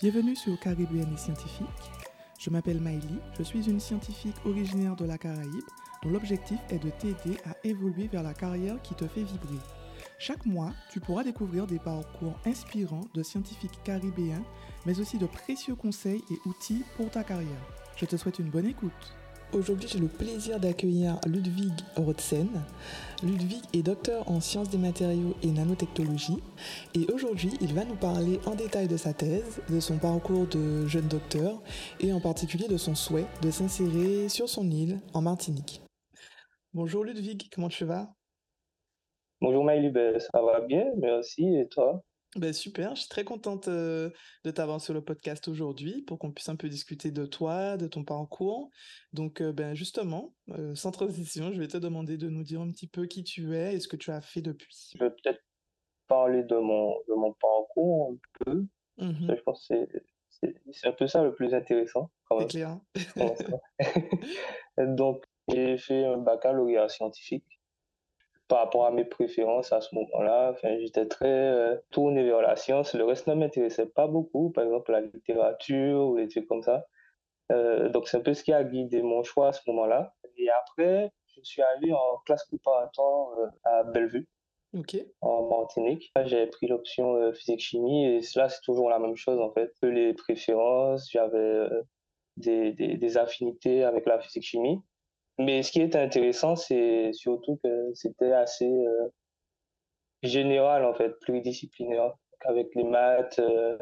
Bienvenue sur Caribéenne et Scientifique. Je m'appelle Maïli, je suis une scientifique originaire de la Caraïbe dont l'objectif est de t'aider à évoluer vers la carrière qui te fait vibrer. Chaque mois, tu pourras découvrir des parcours inspirants de scientifiques caribéens, mais aussi de précieux conseils et outils pour ta carrière. Je te souhaite une bonne écoute. Aujourd'hui, j'ai le plaisir d'accueillir Ludwig Rotzen. Ludwig est docteur en sciences des matériaux et nanotechnologie. Et aujourd'hui, il va nous parler en détail de sa thèse, de son parcours de jeune docteur et en particulier de son souhait de s'insérer sur son île en Martinique. Bonjour Ludwig, comment tu vas? Bonjour Maïli, ben, ça va bien, merci. Et toi? Ben super, je suis très contente euh, de t'avoir sur le podcast aujourd'hui pour qu'on puisse un peu discuter de toi, de ton parcours. Donc euh, ben justement, euh, sans transition, je vais te demander de nous dire un petit peu qui tu es et ce que tu as fait depuis. Je vais peut-être parler de mon, de mon parcours un peu. Mhm, Je pense que c'est, un peu ça le plus intéressant c'est clair. Donc, j'ai fait un baccalauréat scientifique. Par rapport à mes préférences à ce moment-là, enfin, j'étais très euh, tourné vers la science. Le reste ne m'intéressait pas beaucoup, par exemple la littérature ou des trucs comme ça. Euh, donc, c'est un peu ce qui a guidé mon choix à ce moment-là. Et après, je suis allé en classe préparatoire euh, à Bellevue, en Martinique. J'ai pris l'option euh, physique-chimie et là, c'est toujours la même chose en fait. Les préférences, j'avais des, des, des affinités avec la physique-chimie. Mais ce qui était intéressant, c'est surtout que c'était assez euh, général en fait, pluridisciplinaire, avec les maths, euh,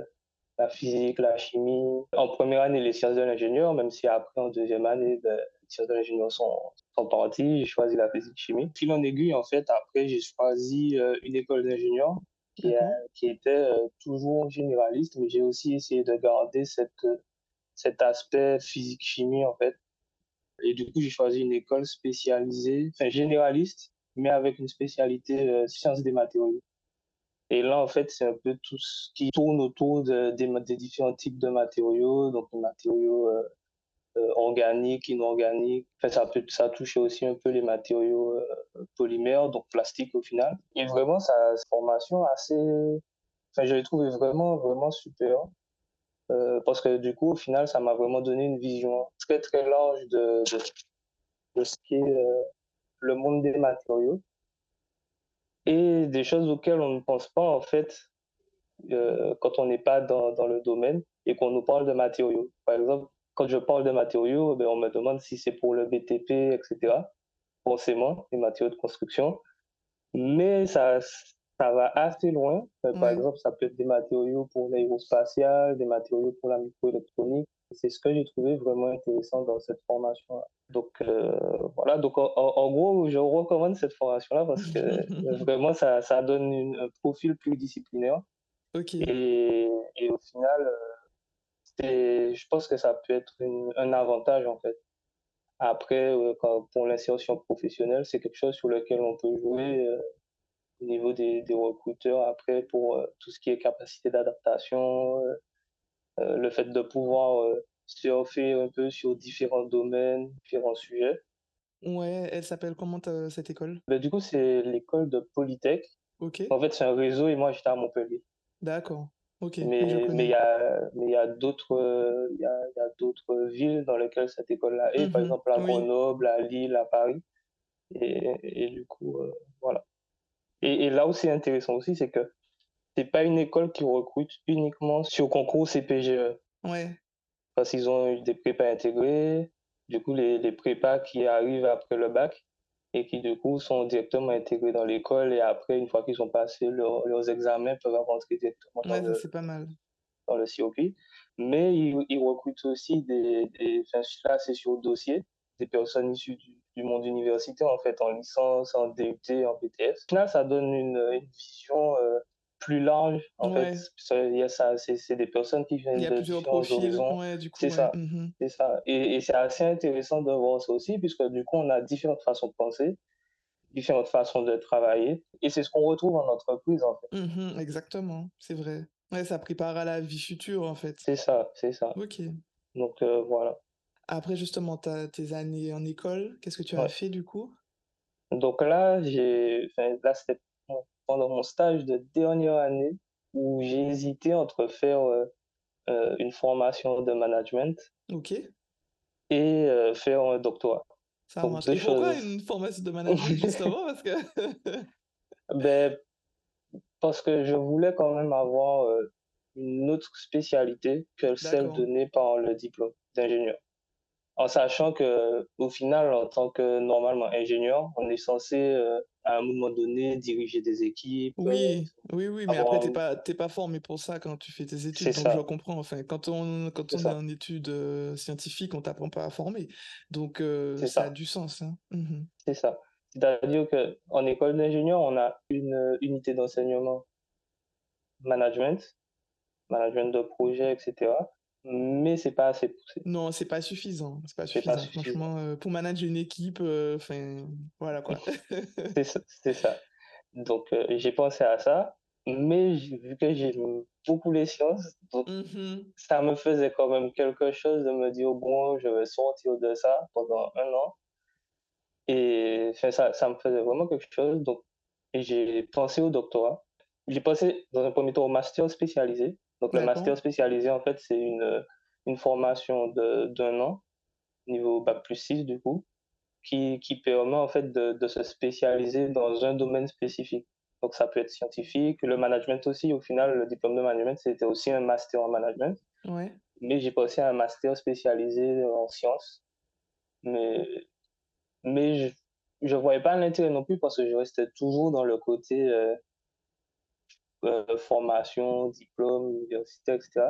la physique, la chimie. En première année, les sciences de l'ingénieur, même si après, en deuxième année, ben, les sciences de l'ingénieur sont, sont parties, j'ai choisi la physique-chimie. Fil en aiguille, en fait, après, j'ai choisi euh, une école d'ingénieur qui, était toujours généraliste, mais j'ai aussi essayé de garder cette, cet aspect physique-chimie, en fait. Et du coup, j'ai choisi une école spécialisée, enfin généraliste, mais avec une spécialité euh, sciences des matériaux. Et là, en fait, c'est un peu tout ce qui tourne autour de- des, différents types de matériaux, donc les matériaux euh, euh, organiques, inorganiques. Enfin, ça peut, ça touche aussi un peu les matériaux polymères, donc plastiques au final. Et vraiment, une formation assez, enfin, je l'ai trouvé vraiment, vraiment super. Euh, parce que du coup, au final, ça m'a vraiment donné une vision très, très large de, de, ce qu'est euh, le monde des matériaux et des choses auxquelles on ne pense pas, en fait, euh, quand on n'est pas dans, dans le domaine et qu'on nous parle de matériaux. Par exemple, quand je parle de matériaux, ben, on me demande si c'est pour le BTP, etc. Forcément, les matériaux de construction. Mais ça, ça va assez loin. Euh, Par Ouais. exemple, ça peut être des matériaux pour l'aérospatial, des matériaux pour la microélectronique. C'est ce que j'ai trouvé vraiment intéressant dans cette formation-là. Donc euh, voilà, donc en, gros, je recommande cette formation-là parce que vraiment, ça, ça donne une- un profil pluridisciplinaire. Ok. Et, et au final, euh, je pense que ça peut être une- un avantage en fait. Après, pour l'insertion professionnelle, c'est quelque chose sur lequel on peut jouer au niveau des, des recruteurs. Après, pour euh, tout ce qui est capacité d'adaptation, euh, euh, le fait de pouvoir surfer un peu sur différents domaines, différents sujets. Ouais, elle s'appelle comment cette école? Ben, du coup, c'est l'école de Polytech. Ok. En fait, c'est un réseau et moi, j'étais à Montpellier. D'accord. Ok. Mais il y a mais y a d'autres il y a, il y a d'autres villes dans lesquelles cette école-là est, par Mhm. exemple à Oui. Grenoble, à Lille, à Paris. Et, et du coup, euh, voilà. Et, et là où c'est intéressant aussi, c'est que c'est pas une école qui recrute uniquement sur concours CPGE. Ouais. Parce qu'ils ont eu des prépas intégrés, du coup, les, les prépas qui arrivent après le bac et qui, du coup, sont directement intégrés dans l'école et après, une fois qu'ils ont passé leur- leurs examens, peuvent rentrer directement dans Ouais, ça le, pas mal. dans le COP. Mais ils, ils recrutent aussi des, des enfin, là, c'est sur dossier, des personnes issues du, du monde universitaire, en fait, en licence, en DUT, en BTS. Là, ça donne une, une vision euh, plus large, en fait. Ouais. Il y a ça, c'est des personnes qui Il viennent y a de plusieurs profils. Ouais, du coup, C'est ouais. ça. Mhm. C'est ça. Et, et c'est assez intéressant de voir ça aussi, puisque du coup, on a différentes façons de penser, différentes façons de travailler. Et c'est ce qu'on retrouve en entreprise, en fait. Mhm, exactement, c'est vrai. Ouais, ça prépare à la vie future, en fait. C'est ça, c'est ça. Ok. Donc, euh, voilà. Après, justement, t'as tes années en école, qu'est-ce que tu as Ouais. fait du coup? Donc là, j'ai, enfin, là, c'était pendant mon stage de dernière année où j'ai hésité entre faire euh, une formation de management. Ok. Et faire un doctorat. Ça marche. Et pourquoi une formation de management justement? Parce que ben, parce que je voulais quand même avoir une autre spécialité que celle donnée par le diplôme d'ingénieur en sachant que au final, en tant que normalement ingénieur, on est censé euh, à un moment donné diriger des équipes. Oui, euh, oui, oui, mais après t'es pas pas formé pour ça quand tu fais tes études, donc je comprends. Enfin, quand on quand on est, en études euh, scientifiques, on t'apprend pas à former, donc ça, a du sens. Hein. Mmh C'est ça. C'est-à-dire que en école d'ingénieur, on a une unité d'enseignement management, management de projet, etc mais c'est pas assez poussé. Non, c'est pas suffisant. C'est pas suffisant. Franchement, euh, pour manager une équipe, euh, enfin, voilà quoi. c'est ça, Donc, euh, j'ai pensé à ça, mais vu que j'aime beaucoup les sciences, donc mmh ça me faisait quand même quelque chose de me dire, bon, je vais sortir de ça pendant un an. Et ça, ça me faisait vraiment quelque chose. Donc, j'ai pensé au doctorat. J'ai pensé dans un premier temps au master spécialisé donc, le master spécialisé, en fait, c'est une, une formation d'un an, niveau Bac plus 6, du coup, qui, qui permet, en fait, de, de, se spécialiser dans un domaine spécifique. Donc, ça peut être scientifique, le management aussi. Au final, le diplôme de management, c'était aussi un master en management. Ouais. Mais j'ai passé un master spécialisé en sciences. Mais, mais je ne voyais pas l'intérêt non plus parce que je restais toujours dans le côté euh, euh, formation, diplôme, université, etc.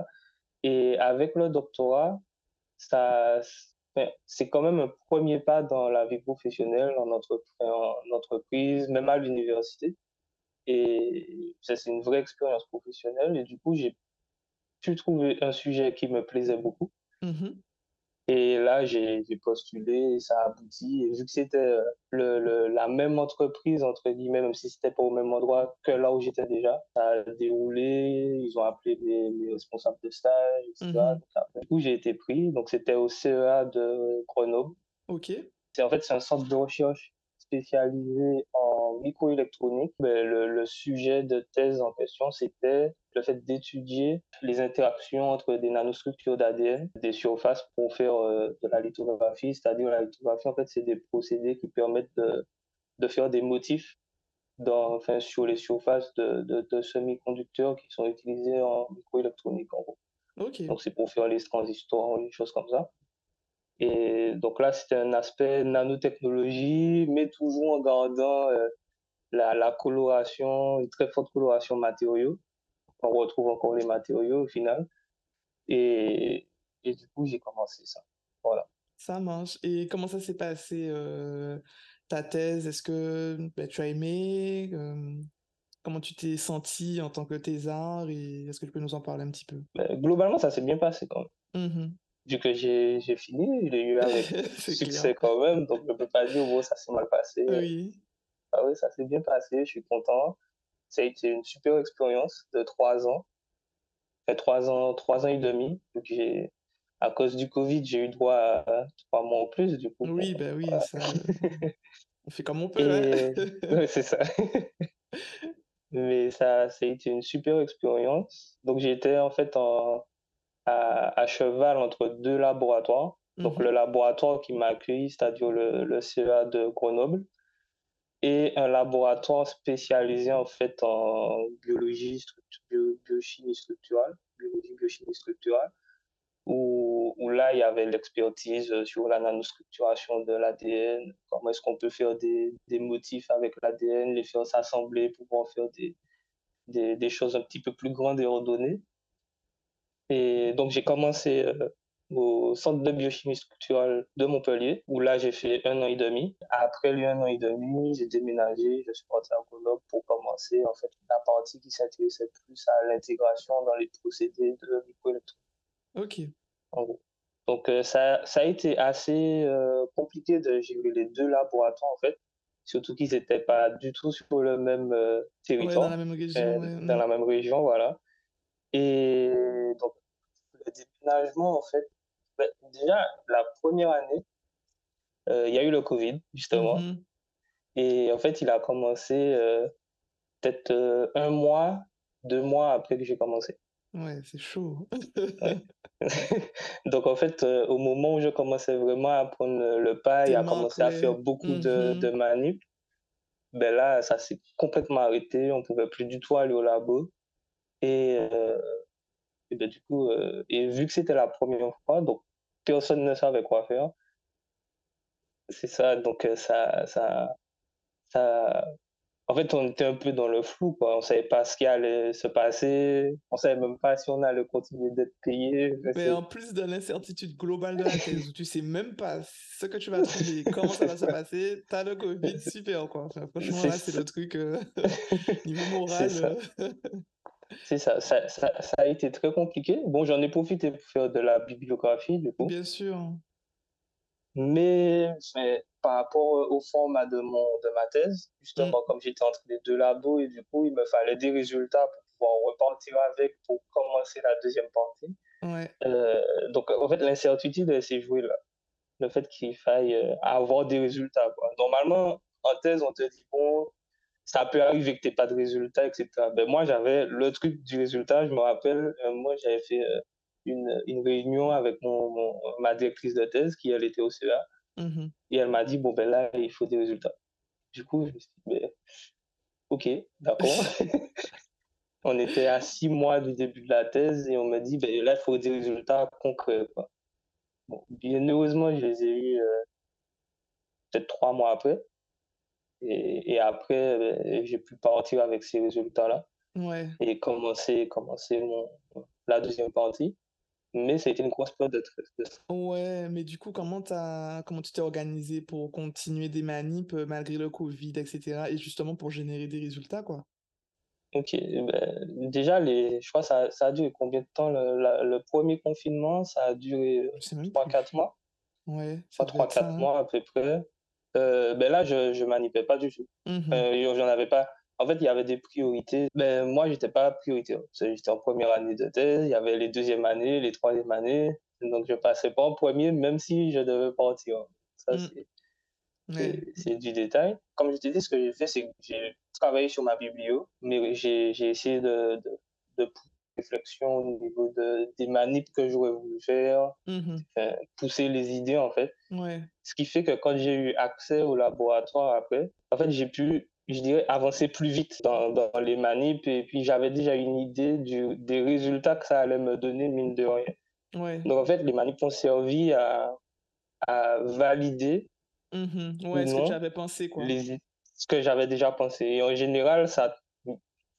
Et avec le doctorat, ça, c'est quand même un premier pas dans la vie professionnelle, en, entreprise, même à l'université. Et c'est une vraie expérience professionnelle. Et du coup, j'ai pu trouver un sujet qui me plaisait beaucoup. Mmh et là, j'ai postulé, ça a abouti. Et vu que c'était euh, le, la même entreprise, entre guillemets, même si c'était pas au même endroit que là où j'étais déjà, ça a déroulé. Ils ont appelé mes, responsables de stage, etc. Mhm. du coup, j'ai été pris. Donc, c'était au CEA de Grenoble. OK. En fait, c'est un centre de recherche spécialisé en microélectronique. Ben, le, le sujet de thèse en question, c'était le fait d'étudier les interactions entre des nanostructures d'ADN, des surfaces pour faire euh, de la lithographie, c'est-à-dire la lithographie, en fait, c'est des procédés qui permettent de, de faire des motifs dans, enfin, sur les surfaces de, de, semi-conducteurs qui sont utilisés en microélectronique, en gros. Donc, c'est pour faire les transistors, les choses comme ça. Et donc là, c'était un aspect nanotechnologie, mais toujours en gardant euh, la, la, coloration, une très forte coloration matériaux on retrouve encore les matériaux au final. Et, et du coup, j'ai commencé ça. Voilà. Ça marche. Et comment ça s'est passé euh, ta thèse? Est-ce que ben, tu as aimé euh, Comment tu t'es senti en tant que thésard Et est-ce que tu peux nous en parler un petit peu? Ben, Globalement, ça s'est bien passé quand même. Mmh du que j'ai fini, j'ai eu avec succès quand même, donc je ne peux pas dire, bon, ça s'est mal passé. Oui. Ah oui, ça s'est bien passé, je suis content. Ça a été une super expérience de trois ans. trois ans, trois ans et demi. j'ai, à cause du Covid, j'ai eu droit à trois mois en plus, du coup. Oui, ben oui, ça, on fait comme on peut. Hein. oui, c'est ça. Mais ça, ça a été une super expérience. Donc, j'étais en fait en, à, à, cheval entre deux laboratoires. Donc, mhm. le laboratoire qui m'a accueilli, c'est-à-dire le, le CEA de Grenoble, et un laboratoire spécialisé en fait en biologie, biochimie structurale, biologie, biochimie structurale, où, où là il y avait l'expertise sur la nanostructuration de l'ADN, comment est-ce qu'on peut faire des, des motifs avec l'ADN, les faire s'assembler pour pouvoir faire des, des, des, choses un petit peu plus grandes et ordonnées. Et donc j'ai commencé euh, au centre de biochimie structurale de Montpellier, où là j'ai fait un an et demi. Après lui un an et demi, j'ai déménagé, je suis parti à Grenoble pour commencer en fait la partie qui s'intéressait plus à l'intégration dans les procédés de microélectronique. Ok. En gros. Donc euh, ça, ça a été assez euh, compliqué de gérer les deux laboratoires en fait, surtout qu'ils n'étaient pas du tout sur le même euh, territoire. dans la même région. dans la même région, voilà. Et donc le déménagement en fait ben, déjà, la première année, euh, il y a eu le Covid, justement. Mm-hmm. Et en fait, il a commencé euh, peut-être euh, un mois, deux mois après que j'ai commencé. Ouais, c'est chaud. Donc en fait, au moment où je commençais vraiment à prendre le pas et à commencer à faire beaucoup de, Mmh de manip, ben là, ça s'est complètement arrêté. On pouvait plus du tout aller au labo. Et, euh, et ben, du coup, euh, et vu que c'était la première fois, donc personne ne savait quoi faire. C'est ça, donc euh, ça, ça, ça, en fait, on était un peu dans le flou, quoi. On savait pas ce qui allait se passer. On savait même pas si on allait continuer d'être payé. Mais en plus de l'incertitude globale de la thèse, où tu sais même pas ce que tu vas trouver, comment ça va se passer, t'as le Covid, super quoi. Enfin, franchement, là, c'est le truc euh, niveau moral. C'est ça. Ça, ça. ça a été très compliqué. Bon, j'en ai profité pour faire de la bibliographie, du coup. Bien sûr. Mais, mais par rapport au format de, mon, de ma thèse, Mm. justement, comme j'étais entre les deux labos, et du coup, il me fallait des résultats pour pouvoir repartir avec pour commencer la deuxième partie. Ouais. Euh, donc, en fait, l'incertitude, elle s'est jouée là. Le fait qu'il faille euh, avoir des résultats. Quoi. Normalement, en thèse, on te dit, bon, ça peut arriver que tu n'aies pas de résultats, etc. Ben, moi, j'avais le truc du résultat. Je me rappelle, euh, moi, j'avais fait euh, une, une réunion avec mon, mon- ma directrice de thèse, qui, elle, était au CEA. Mhm. Et elle m'a dit, bon, ben là, il faut des résultats. Du coup, je me suis dit, ben, ok, d'accord. on était à six mois du début de la thèse et on m'a dit, ben là, il faut des résultats concrets. Quoi. Bon, bien heureusement, je les ai eus euh, peut-être trois mois après. Et, et après, ben, j'ai pu partir avec ces résultats-là Ouais. et commencer, commencer mon, la deuxième partie. Mais c'était une grosse période de stress. Ouais, mais du coup, comment t'as, comment tu t'es organisé pour continuer des manips euh, malgré le Covid, etc. Et justement pour générer des résultats, quoi? Ok, ben, déjà, les, je crois que ça, ça a duré combien de temps le, la- le premier confinement? Ça a duré Je sais même 3-4 plus. mois. Ouais, ça Pas devait être ça, 3-4 hein. mois à peu près. Euh, ben là, je je manipulais pas du tout. Mhm. Euh, j'en avais pas. En fait, il y avait des priorités. Ben, moi, j'étais pas prioritaire. Parce que J'étais en première année de thèse, il y avait les deuxièmes années, les troisièmes années. Donc, je passais pas en premier, même si je devais partir. Ça, Mm. c'est Ouais. du détail. Comme je t'ai dit, ce que j'ai fait, c'est que j'ai travaillé sur ma biblio, mais j'ai essayé de, réflexion au niveau de, des manips que j'aurais voulu faire, Mhm. pousser les idées, en fait. Ouais. Ce qui fait que quand j'ai eu accès au laboratoire après, en fait, j'ai pu, je dirais, avancer plus vite dans, dans les manips et puis j'avais déjà une idée du, des résultats que ça allait me donner, mine de rien. Ouais. Donc, en fait, les manips ont servi à, à valider Mhm. Ouais, ce que non avais pensé, quoi. les, ce que j'avais déjà pensé. Et en général, ça, je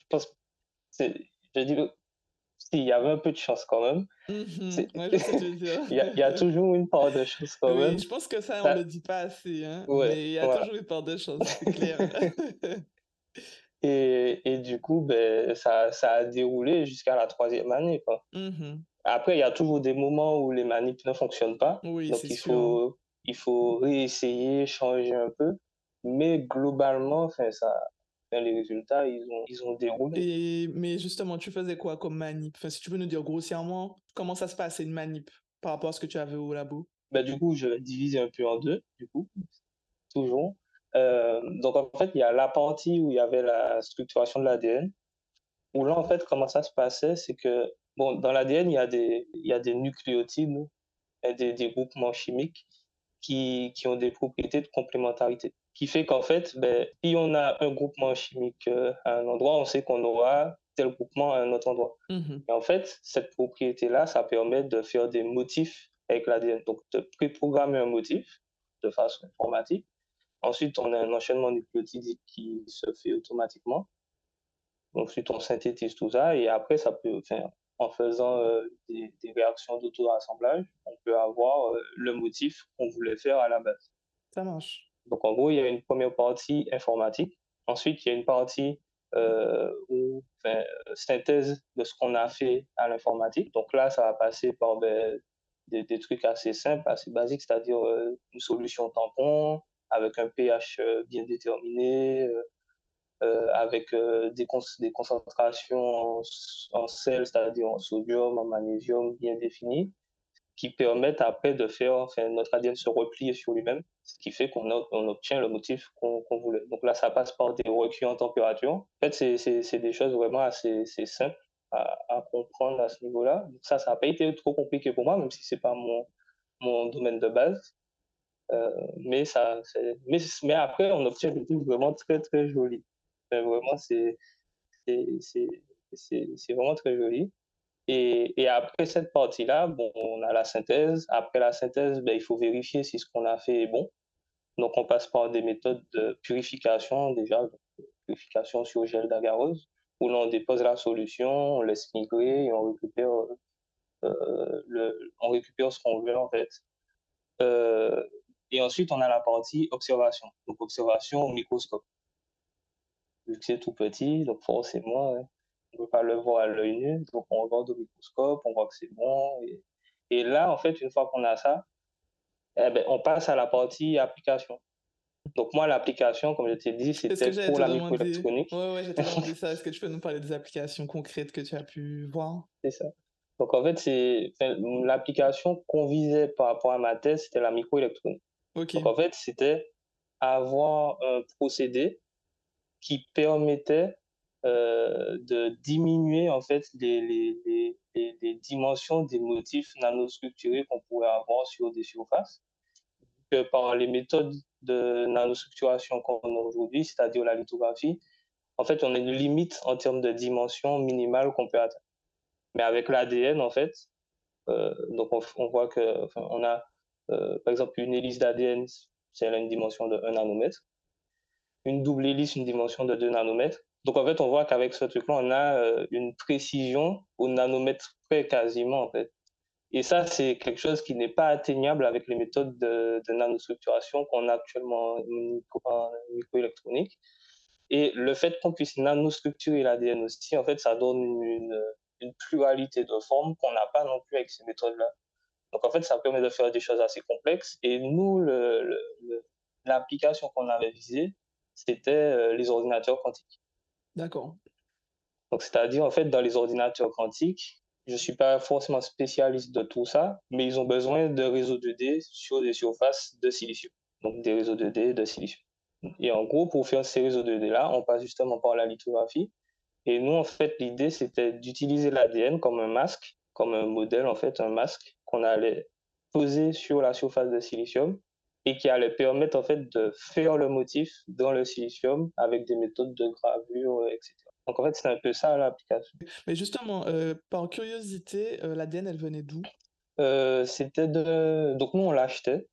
pense, c'est, je dis, s'il y avait un peu de chance quand même. Mhm. Ouais. Il y a, il y a toujours une part de chance quand Oui, même. je pense que ça, on Ça- le dit pas assez, hein. Ouais, Mais il y a voilà. toujours une part de chance, c'est clair. Et, et du coup, ben, ça, ça a déroulé jusqu'à la troisième année. Quoi. Mhm. Après, il y a toujours des moments où les manips ne fonctionnent pas. Oui, Donc, c'est il sûr. faut, il faut réessayer, changer un peu. Mais globalement, ça, les résultats, ils ont, ils ont déroulé. Et, mais justement, tu faisais quoi comme manip? Enfin, si tu peux nous dire grossièrement, comment ça se passait une manip par rapport à ce que tu avais au labo? Ben, du coup, je vais diviser un peu en deux, du coup, toujours. Euh, donc, en fait, il y a la partie où il y avait la structuration de l'ADN, où là, en fait, comment ça se passait, c'est que, bon, dans l'ADN, il y a des, il y a des nucléotides, et des, des groupements chimiques qui, qui ont des propriétés de complémentarité. Qui fait qu'en fait, ben, si on a un groupement chimique euh, à un endroit, on sait qu'on aura tel groupement à un autre endroit. Mhm. Et en fait, cette propriété-là, ça permet de faire des motifs avec l'ADN. Donc, de préprogrammer un motif de façon informatique. Ensuite, on a un enchaînement nucléotidique qui se fait automatiquement. Ensuite, on synthétise tout ça et après, ça peut, enfin, en faisant euh, des, des réactions d'auto-assemblage, on peut avoir euh, le motif qu'on voulait faire à la base. Ça marche. Donc, en gros, il y a une première partie informatique. Ensuite, il y a une partie euh, où, enfin, synthèse de ce qu'on a fait à l'informatique. Donc là, ça va passer par ben, des, trucs assez simples, assez basiques, c'est-à-dire euh, une solution tampon avec un pH euh, bien déterminé, euh, euh, avec euh, des concentrations en, en sel, c'est-à-dire en sodium, en magnésium bien définies, qui permettent après de faire, notre ADN se replier sur lui-même, ce qui fait qu'on on obtient le motif qu'on voulait. Donc là, ça passe par des recueils en température. En fait, c'est des choses vraiment assez, simples. à, comprendre à ce niveau-là. Ça, ça n'a pas été trop compliqué pour moi, même si c'est pas mon, domaine de base. Euh, mais, ça, mais après, on obtient des trucs vraiment très, très jolis. vraiment, c'est vraiment très joli. Et, après cette partie-là, bon, on a la synthèse. Après la synthèse, ben, il faut vérifier si ce qu'on a fait est bon. Donc, on passe par des méthodes de purification, déjà, purification sur gel d'agarose, où l'on dépose la solution, on laisse migrer et on récupère, euh, le, on récupère ce qu'on veut, en fait. Euh, et ensuite, on a la partie observation. Donc, observation au microscope. Vu que c'est tout petit, donc forcément, ne peut pas le voir à l'œil nu. Donc, on regarde au microscope, on voit que c'est bon. Et, et, là, en fait, une fois qu'on a ça, eh ben, on passe à la partie application. Donc, moi, l'application, comme je t'ai dit, c'était pour la microélectronique. Oui, ouais, j'étais demandé ça. Est-ce que tu peux nous parler des applications concrètes que tu as pu voir? C'est ça. Donc, en fait, c'est l'application qu'on visait par rapport à ma thèse, c'était la microélectronique. Donc, en fait, c'était avoir un procédé qui permettait euh, de diminuer, en fait, les, les, les, les, dimensions des motifs nanostructurés qu'on pourrait avoir sur des surfaces. Que par les méthodes de nanostructuration qu'on a aujourd'hui, c'est-à-dire la lithographie, en fait, on a une limite en termes de dimension minimale qu'on peut atteindre. Mais avec l'ADN, en fait, euh, donc on, voit que, on a euh, par exemple, une hélice d'ADN, c'est une dimension de 1 nanomètre. Une double hélice, une dimension de 2 nanomètres. Donc, en fait, on voit qu'avec ce truc-là, on a euh, une précision au nanomètre près quasiment. Et ça, c'est quelque chose qui n'est pas atteignable avec les méthodes de, nanostructuration qu'on a actuellement en microélectronique. Et le fait qu'on puisse nanostructurer l'ADN aussi, en fait, ça donne une, une pluralité de formes qu'on n'a pas non plus avec ces méthodes-là. Donc, en fait, ça permet de faire des choses assez complexes. Et nous, l'application qu'on avait visée, c'était euh, les ordinateurs quantiques. D'accord. Donc, c'est-à-dire, en fait, dans les ordinateurs quantiques, je ne suis pas forcément spécialiste de tout ça, mais ils ont besoin de réseaux 2D sur des surfaces de silicium. Donc, des réseaux 2D de silicium. Et en gros, pour faire ces réseaux 2D-là, on passe justement par la lithographie. Et nous, en fait, l'idée, c'était d'utiliser l'ADN comme un masque, comme un modèle, en fait, un masque, qu'on allait poser sur la surface de silicium et qui allait permettre en fait de faire le motif dans le silicium avec des méthodes de gravure, euh, etc. Donc en fait, c'est un peu ça l'application. Mais justement, euh, par curiosité, euh, l'ADN, elle venait d'où? C'était de... Donc nous, on l'achetait,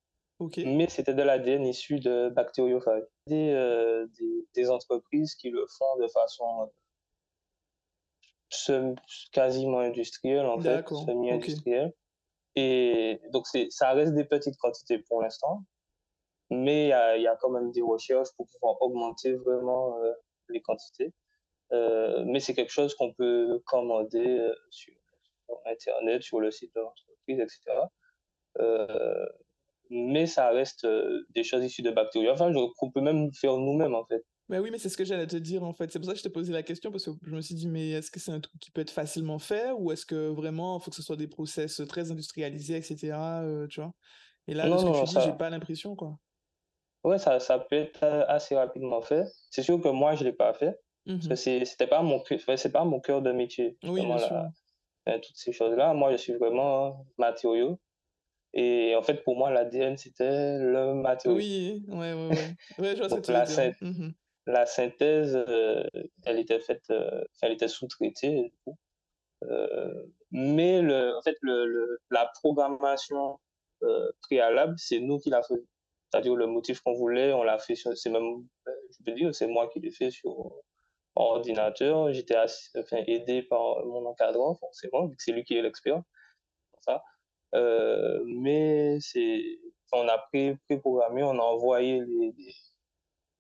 mais c'était de l'ADN issu de bactériophages. Des, des, entreprises qui le font de façon quasiment industrielle, en fait, semi-industrielle. Et donc, ça reste des petites quantités pour l'instant, mais il y, a, quand même des recherches pour pouvoir augmenter vraiment euh, les quantités. Euh, mais c'est quelque chose qu'on peut commander euh, sur, Internet, sur le site de l'entreprise, etc. mais ça reste des choses issues de bactéries. Enfin, qu'on peut même faire nous-mêmes, en fait. Bah oui, mais c'est ce que j'allais te dire en fait. C'est pour ça que je t'ai posé la question parce que je me suis dit, mais est-ce que c'est un truc qui peut être facilement fait ou est-ce que vraiment il faut que ce soit des process très industrialisés, etc. Euh, tu vois? Et là, ce que tu dis, j'ai pas l'impression quoi. Ouais, ça, ça peut être euh, assez rapidement fait. C'est sûr que moi, je l'ai pas fait parce que mmh c'était pas mon c'est pas mon cœur de métier. Oui, bien sûr. toutes ces choses-là. Moi, je suis vraiment matériaux. Et en fait, pour moi, l'ADN, c'était le matériau. Oui, ouais, ouais, ouais. ouais je vois ce que tu veux dire. Mmh la synthèse, euh, elle était faite, euh, elle était sous-traitée. Euh, mais le, en fait, le, la programmation préalable, c'est nous qui la faisons. C'est-à-dire le motif qu'on voulait, on l'a fait c'est même, je peux dire, c'est moi qui l'ai fait sur ordinateur. J'étais aidé par mon encadrant, forcément, vu que c'est lui qui est l'expert. Ça. mais c'est, on a pré-programmé, on a envoyé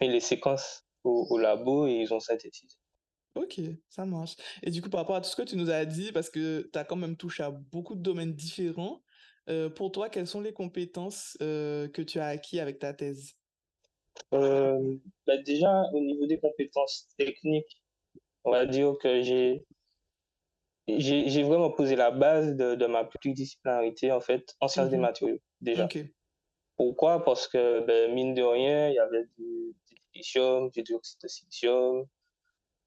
les, les, séquences au, labo et ils ont synthétisé. Ok, ça marche. Et du coup, par rapport à tout ce que tu nous as dit, parce que tu as quand même touché à beaucoup de domaines différents, euh, pour toi, quelles sont les compétences euh, que tu as acquis avec ta thèse? Euh, bah Déjà, au niveau des compétences techniques, on va dire que j'ai j'ai vraiment posé la base de, de ma pluridisciplinarité en fait en sciences des mmh matériaux déjà. Pourquoi? Parce que ben, mine de rien, il y avait du, silicium, du dioxyde de silicium,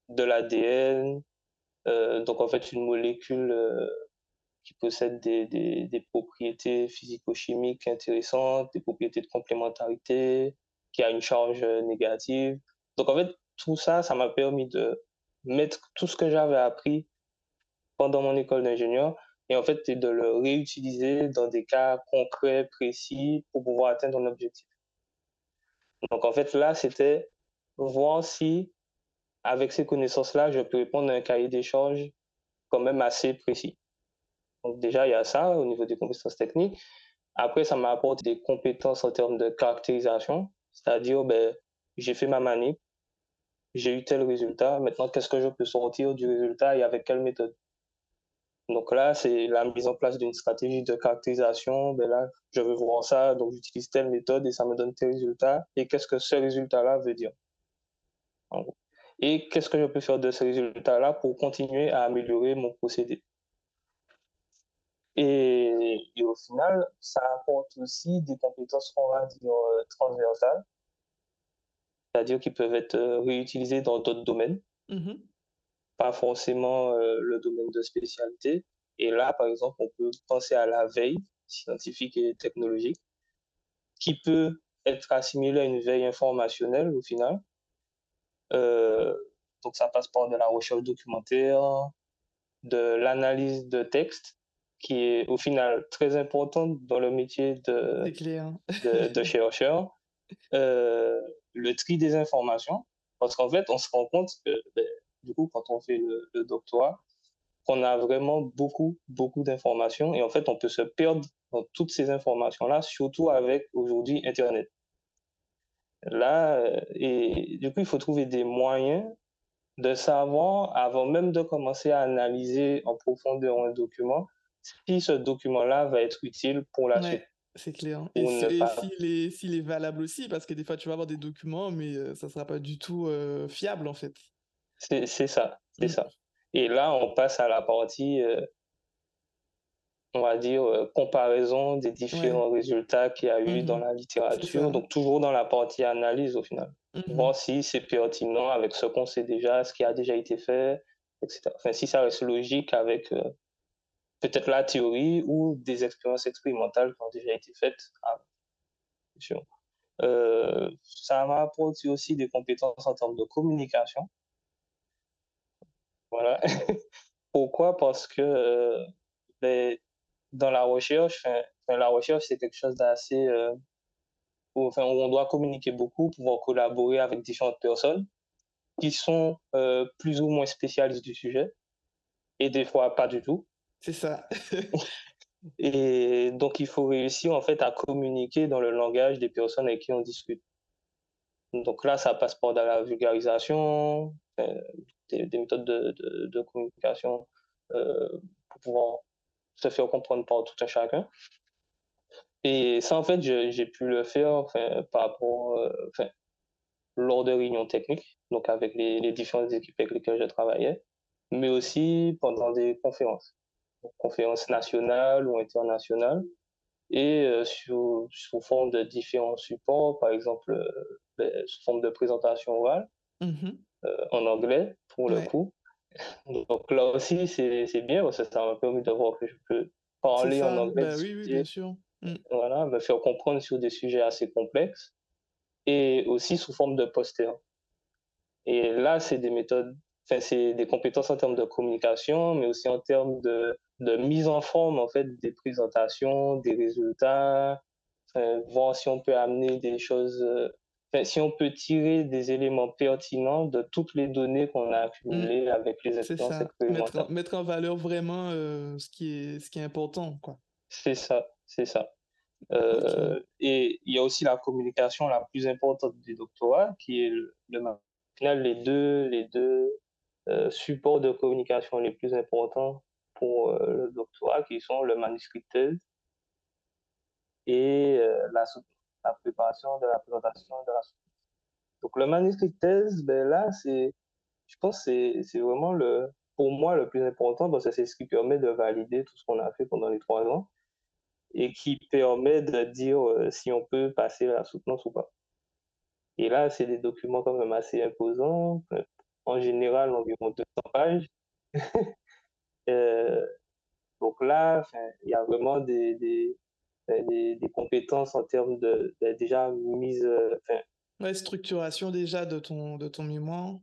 de l'ADN, donc en fait, une molécule qui possède des, des, des propriétés physico-chimiques intéressantes, des propriétés de complémentarité, qui a une charge négative. Donc en fait, tout ça, ça m'a permis de mettre tout ce que j'avais appris pendant mon école d'ingénieur et en fait de le réutiliser dans des cas concrets, précis pour pouvoir atteindre un objectif. Donc en fait là, c'était voir si avec ces connaissances-là, je peux répondre à un cahier d'échange quand même assez précis. Donc déjà, il y a ça au niveau des compétences techniques. Après, ça m'a apporté des compétences en termes de caractérisation, c'est-à-dire, ben, j'ai fait ma manip, j'ai eu tel résultat. Maintenant, qu'est-ce que je peux sortir du résultat et avec quelle méthode? Donc là, c'est la mise en place d'une stratégie de caractérisation. Ben là, je veux voir ça, donc j'utilise telle méthode et ça me donne tel résultat. Et qu'est-ce que ce résultat-là veut dire? Et qu'est-ce que je peux faire de ce résultat-là pour continuer à améliorer mon procédé? Et, et, au final, ça apporte aussi des compétences, on va dire, euh, transversales c'est-à-dire qu'ils peuvent être euh, réutilisés dans d'autres domaines, mmh pas forcément euh, le domaine de spécialité. Et là, par exemple, on peut penser à la veille scientifique et technologique, qui peut être assimilée à une veille informationnelle au final. Euh, donc ça passe par de la recherche documentaire, de l'analyse de texte, qui est au final très importante dans le métier de, de, de, chercheur. Euh, le tri des informations, parce qu'en fait, on se rend compte que, ben, du coup, quand on fait le, doctorat, qu'on a vraiment beaucoup, beaucoup d'informations et en fait, on peut se perdre dans toutes ces informations-là, surtout avec aujourd'hui Internet. Là, euh, et du coup, il faut trouver des moyens de savoir, avant même de commencer à analyser en profondeur un document, si ce document-là va être utile pour la suite. C'est clair. Et, s'il est, valable aussi, parce que des fois, tu vas avoir des documents, mais euh, ça ne sera pas du tout euh, fiable, en fait. C'est ça, c'est mmh. ça. Et là, on passe à la partie, euh, on va dire, comparaison des différents résultats qu'il y a eu dans mmh la littérature. Donc, toujours dans la partie analyse, au final. Mmh Voir si c'est pertinent avec ce qu'on sait déjà, ce qui a déjà été fait, etc. Enfin, si ça reste logique avec peut-être la théorie ou des expériences expérimentales qui ont déjà été faites euh, ça m'a apporté aussi des compétences en termes de communication. Voilà. Pourquoi? Parce que euh, ben, dans la recherche, la recherche, c'est quelque chose d'assez... Euh, où, on doit communiquer beaucoup, pouvoir collaborer avec différentes personnes qui sont plus ou moins spécialistes du sujet, et des fois pas du tout. C'est ça. Et donc, il faut réussir en fait à communiquer dans le langage des personnes avec qui on discute. Donc là, ça passe par de la vulgarisation, euh, des, méthodes de, communication euh, pour pouvoir se faire comprendre par tout un chacun. Et ça, en fait, j'ai pu le faire par rapport, euh, lors de réunions techniques, donc avec les différentes équipes avec lesquelles je travaillais, mais aussi pendant des conférences conférences nationales ou internationales, et euh, sous, sous, forme de différents supports, par exemple euh, ben, sous forme de présentation orale, mmh euh, en anglais, pour le coup. Donc là aussi, c'est bien, parce que ça m'a permis de voir que je peux parler en anglais. Bah oui, oui, bien sûr. Mmh. Voilà, me faire comprendre sur des sujets assez complexes, et aussi sous forme de poster. Et là, c'est des méthodes Enfin, c'est des compétences en termes de communication, mais aussi en termes de, de mise en forme en fait des présentations, des résultats, voir si on peut amener des choses, euh, si on peut tirer des éléments pertinents de toutes les données qu'on a accumulées mmh. avec les expériences. Mettre, mettre, en valeur vraiment euh, ce, qui est, ce qui est important, quoi. C'est ça, c'est ça. Euh, et il y a aussi la communication la plus importante du doctorat, qui est le, le final, les deux, les deux euh, supports de communication les plus importants pour euh, le doctorat, qui sont le manuscrit thèse et euh, la, la, préparation de la présentation de la soutenance. Donc le manuscrit thèse, ben là, je pense que c'est vraiment le, pour moi le plus important parce que c'est ce qui permet de valider tout ce qu'on a fait pendant les trois ans et qui permet de dire si on peut passer la soutenance ou pas. Et là, c'est des documents quand même assez imposants, en général environ 200 pages. Euh, donc là, il y a vraiment des, des, des, des, compétences en termes de, de déjà mise. Ouais, structuration déjà de ton, de ton mémoire.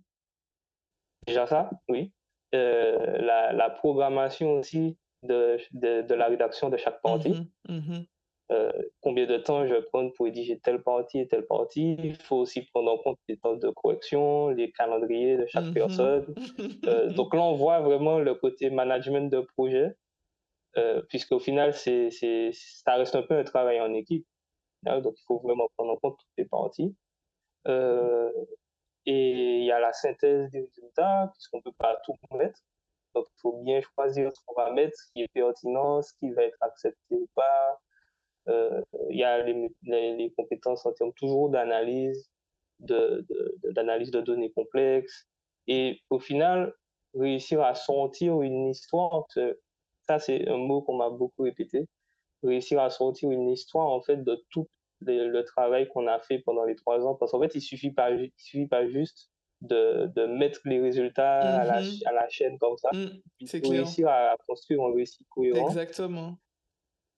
Déjà ça, oui. Euh, la, la, programmation aussi de, de, de, la rédaction de chaque partie. Mmh mmh euh, combien de temps je vais prendre pour rédiger telle partie et telle partie? Il faut aussi prendre en compte les temps de correction, les calendriers de chaque Mmh personne. Euh, donc là, on voit vraiment le côté management de projet, euh, puisqu'au final, c'est, c'est, ça reste un peu un travail en équipe. Hein, donc il faut vraiment prendre en compte toutes les parties. Euh, et il y a la synthèse des résultats, puisqu'on ne peut pas tout mettre. Donc il faut bien choisir ce qu'on va mettre, ce qui est pertinent, ce qui va être accepté ou pas. Euh, il y a les, les, les, compétences en termes toujours d'analyse, de, de, d'analyse de données complexes. Et au final, réussir à sortir une histoire, ça c'est un mot qu'on m'a beaucoup répété, réussir à sortir une histoire en fait de tout le, le travail qu'on a fait pendant les trois ans. Parce qu'en fait, il suffit pas, il suffit pas juste de, de mettre les résultats Mmh à, la, mh. à la chaîne comme ça. Mmh, c'est réussir à construire un récit cohérent. Exactement.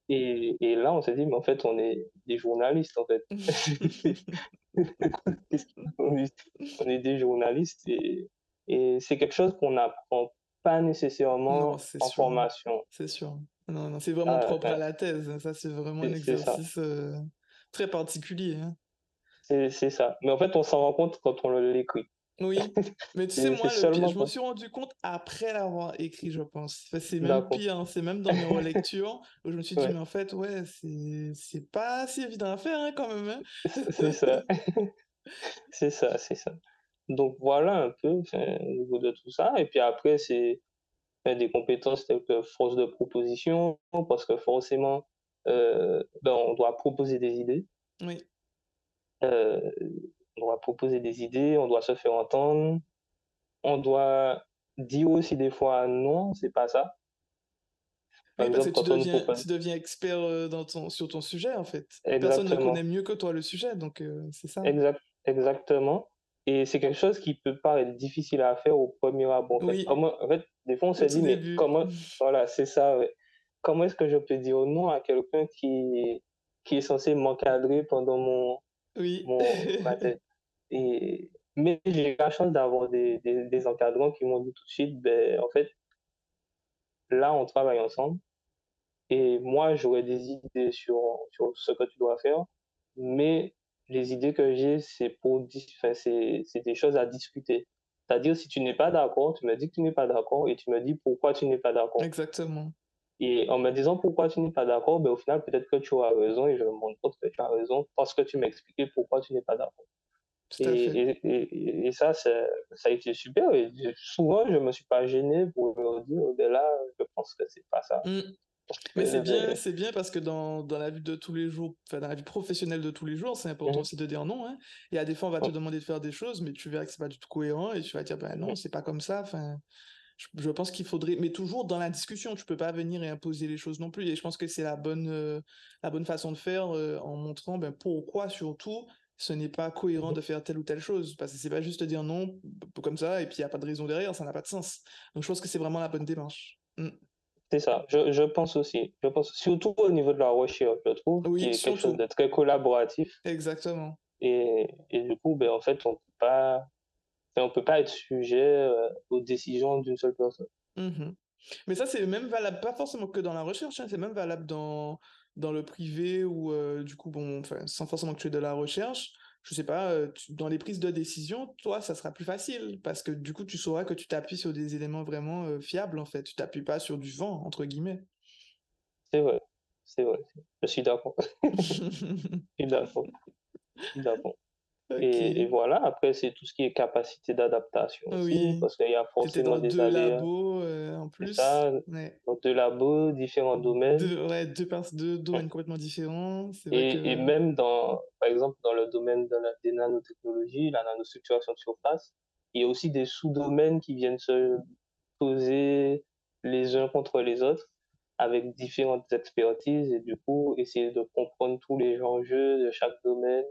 Et, et là, on s'est dit, mais en fait, on est des journalistes, en fait. on, est, on est des journalistes et, et c'est quelque chose qu'on n'apprend pas Non, nécessairement c'est en sûr. formation. C'est sûr. Non, non, c'est vraiment Euh, propre à la thèse. Ça, c'est vraiment un exercice euh, très particulier. hein. C'est ça. Mais en fait, on s'en rend compte quand on l'écrit. Oui, mais tu sais, moi, le je me suis rendu compte après l'avoir écrit, je pense. Enfin, c'est même pire, hein, c'est même dans mes relectures où je me suis dit, mais en fait, ouais, c'est c'est pas si évident à faire hein, quand même. hein. c'est ça. C'est ça, c'est ça. Donc voilà un peu enfin, au niveau de tout ça. Et puis après, c'est enfin, des compétences telles que force de proposition, parce que forcément, euh, ben, on doit proposer des idées. Oui, Euh, on doit proposer des idées, on doit se faire entendre, on doit dire aussi des fois non, c'est pas ça. Par oui, parce que tu deviens, propose. tu deviens expert euh, dans ton, sur ton sujet, en fait. Personne ne connaît mieux que toi le sujet, donc euh, c'est ça. exact, exactement. Et c'est quelque chose qui peut paraître difficile à faire au premier abord. En fait, Oui, comment, en fait, des fois, on au se tout dit, mais début. comment, voilà, c'est ça, ouais. Comment est-ce que je peux dire non à quelqu'un qui, qui est censé m'encadrer pendant mon, Oui. mon, ma thèse? Et, mais j'ai eu la chance d'avoir des, des, des encadrants qui m'ont dit tout de suite, ben, en fait, là, on travaille ensemble. Et moi, j'aurais des idées sur, sur ce que tu dois faire, mais les idées que j'ai, c'est pour, dis- enfin, c'est, c'est des choses à discuter. C'est-à-dire, si tu n'es pas d'accord, tu me dis que tu n'es pas d'accord et tu me dis pourquoi tu n'es pas d'accord. Exactement. Et en me disant pourquoi tu n'es pas d'accord, ben, au final, peut-être que tu auras raison et je me rends compte que tu as raison parce que tu m'as expliqué pourquoi tu n'es pas d'accord. Tout Et, fait. et, et, et ça, ça a été super. Et souvent, je me suis pas gêné pour leur dire, ben là, je pense que c'est pas ça. Mm. Mais c'est bien, c'est bien parce que dans, dans la vie de tous les jours, enfin dans la vie professionnelle de tous les jours, c'est important mhm, aussi de dire non. Hein. Et à des fois, on va te mhm, demander de faire des choses, mais tu verras que c'est pas du tout cohérent et tu vas dire, ben non, c'est pas comme ça. Enfin, je, je pense qu'il faudrait, mais toujours dans la discussion, tu peux pas venir et imposer les choses non plus. Et je pense que c'est la bonne, euh, la bonne façon de faire euh, en montrant ben, pourquoi surtout ce n'est pas cohérent de faire telle ou telle chose. Parce que c'est pas juste dire non comme ça et puis il n'y a pas de raison derrière, ça n'a pas de sens. Donc je pense que c'est vraiment la bonne démarche. Mm. C'est ça, je, je pense aussi. Je pense surtout au niveau de la recherche, je trouve, qui Oui, est quelque chose de très collaboratif. Exactement. Et, et du coup, ben, en fait, on peut pas, on peut pas être sujet euh, aux décisions d'une seule personne. Mhm. Mais ça, c'est même valable, pas forcément que dans la recherche, hein, c'est même valable dans, dans le privé ou euh, du coup, bon, sans forcément que tu aies de la recherche, je sais pas, euh, dans les prises de décision, toi, ça sera plus facile parce que du coup, tu sauras que tu t'appuies sur des éléments vraiment euh, fiables, en fait. Tu t'appuies pas sur du vent, entre guillemets. C'est vrai, c'est vrai. Je suis d'accord. Je suis d'accord. Je suis d'accord. Et, voilà, après, c'est tout ce qui est capacité d'adaptation aussi, Oui. parce qu'il y a dans forcément des deux aléas. labos euh, en plus. ça, Ouais. donc de labos, différents domaines. Deux, ouais, deux, deux domaines complètement différents. Et, et même dans, par exemple, dans le domaine de la, des nanotechnologies, la nanostructuration de surface, il y a aussi des sous-domaines qui viennent se poser les uns contre les autres avec différentes expertises et du coup, essayer de comprendre tous les enjeux de chaque domaine.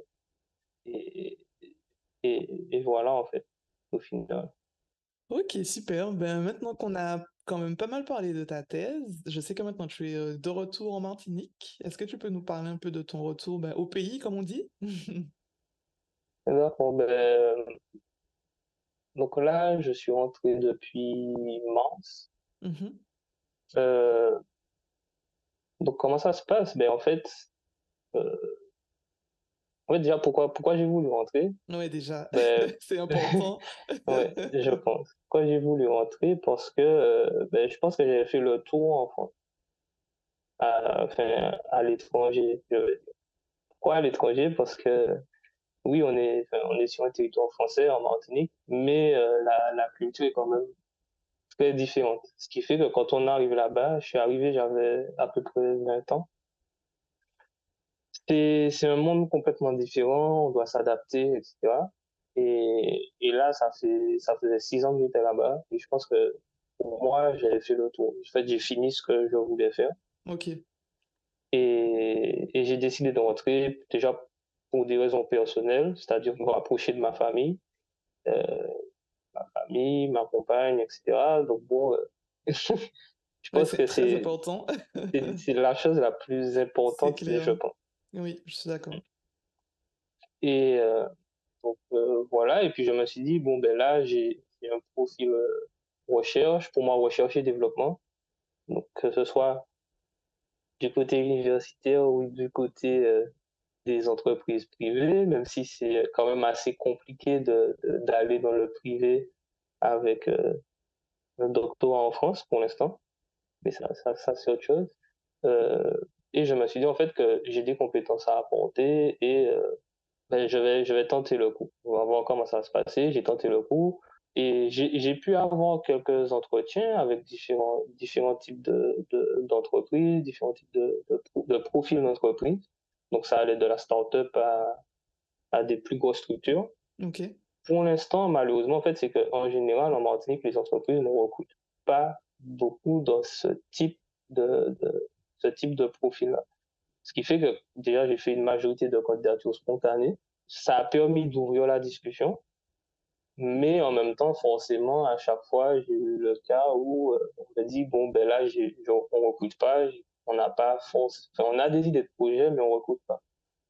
Et, et, et voilà, en fait, au final. Ok, super. Ben, maintenant qu'on a quand même pas mal parlé de ta thèse, je sais que maintenant tu es euh, de retour en Martinique. Est-ce que tu peux nous parler un peu de ton retour ben, au pays, comme on dit? D'accord, ben, donc là, je suis rentré depuis mars. Mhm. Euh, donc comment ça se passe? Ben, en fait, euh, en fait, déjà, pourquoi, pourquoi j'ai voulu rentrer? Ouais, déjà, Ben, c'est important. ouais, je pense. Pourquoi j'ai voulu rentrer? Parce que euh, ben, je pense que j'ai fait le tour en France, à, enfin, à l'étranger. je veux dire. Pourquoi à l'étranger? Parce que oui, on est, enfin, on est sur un territoire français, en Martinique, mais euh, la, la culture est quand même très différente. Ce qui fait que quand on arrive là-bas, je suis arrivé, j'avais à peu près 20 ans. C'est, c'est un monde complètement différent, on doit s'adapter, etc. Et, et là, ça fait, ça faisait six ans que j'étais là-bas, et je pense que pour moi, j'avais fait le tour. En fait, j'ai fini ce que je voulais faire, Ok. et, et j'ai décidé de rentrer déjà pour des raisons personnelles, c'est-à-dire me rapprocher de ma famille, euh, ma famille, ma compagne, etc. Donc bon, euh, je pense que c'est, important. c'est, la chose la plus importante, je clair. pense. Oui, je suis d'accord. Et, euh, Donc euh, voilà, et puis je me suis dit, bon, ben là, j'ai un profil euh, recherche, pour moi, recherche et développement. Donc que ce soit du côté universitaire ou du côté des entreprises privées, même si c'est quand même assez compliqué d'aller dans le privé avec un doctorat en France pour l'instant, mais ça, ça, c'est autre chose. Et je me suis dit en fait que j'ai des compétences à apporter et euh, Ben, je vais, je vais tenter le coup. On va voir comment ça va se passer. J'ai tenté le coup et j'ai pu avoir quelques entretiens avec différents, différents types de, de- d'entreprises, différents types de, de, pro- de profils d'entreprise. Donc, ça allait de la start-up à, à des plus grosses structures. Ok. Pour l'instant, malheureusement, en fait, c'est qu'en général, en Martinique, les entreprises ne recrutent pas beaucoup dans ce type de, de, ce type de profil-là. Ce qui fait que déjà, j'ai fait une majorité de candidatures spontanées. Ça a permis d'ouvrir la discussion, mais en même temps, forcément, à chaque fois, j'ai eu le cas où euh, on me dit, bon, ben là, on ne recrute pas, on n'a pas force, enfin, on a des idées de projet, mais on ne recrute pas.